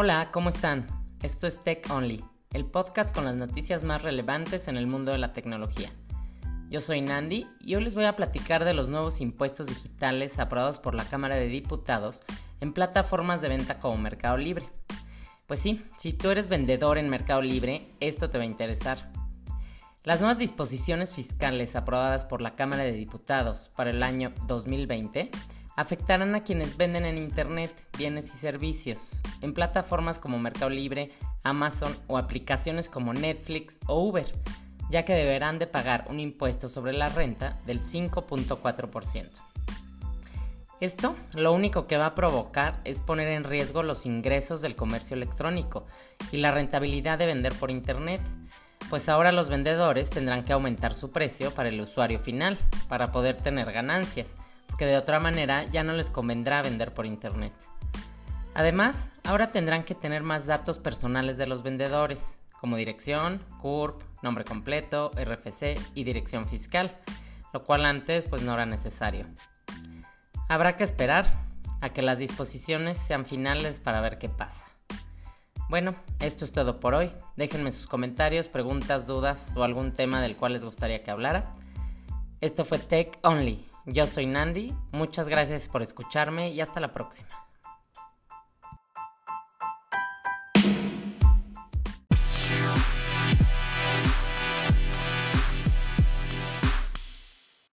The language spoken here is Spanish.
Hola, ¿cómo están? Esto es Tech Only, el podcast con las noticias más relevantes en el mundo de la tecnología. Yo soy Nandi y hoy les voy a platicar de los nuevos impuestos digitales aprobados por la Cámara de Diputados en plataformas de venta como Mercado Libre. Pues sí, si tú eres vendedor en Mercado Libre, esto te va a interesar. Las nuevas disposiciones fiscales aprobadas por la Cámara de Diputados para el año 2020 afectarán a quienes venden en Internet bienes y servicios en plataformas como Mercado Libre, Amazon o aplicaciones como Netflix o Uber, ya que deberán de pagar un impuesto sobre la renta del 5.4%. Esto lo único que va a provocar es poner en riesgo los ingresos del comercio electrónico y la rentabilidad de vender por Internet, pues ahora los vendedores tendrán que aumentar su precio para el usuario final para poder tener ganancias que de otra manera ya no les convendrá vender por internet. Además, ahora tendrán que tener más datos personales de los vendedores, como dirección, CURP, nombre completo, RFC y dirección fiscal, lo cual antes pues no era necesario. Habrá que esperar a que las disposiciones sean finales para ver qué pasa. Bueno, esto es todo por hoy. Déjenme sus comentarios, preguntas, dudas o algún tema del cual les gustaría que hablara. Esto fue Tech Only. Yo soy Nandi, muchas gracias por escucharme y hasta la próxima.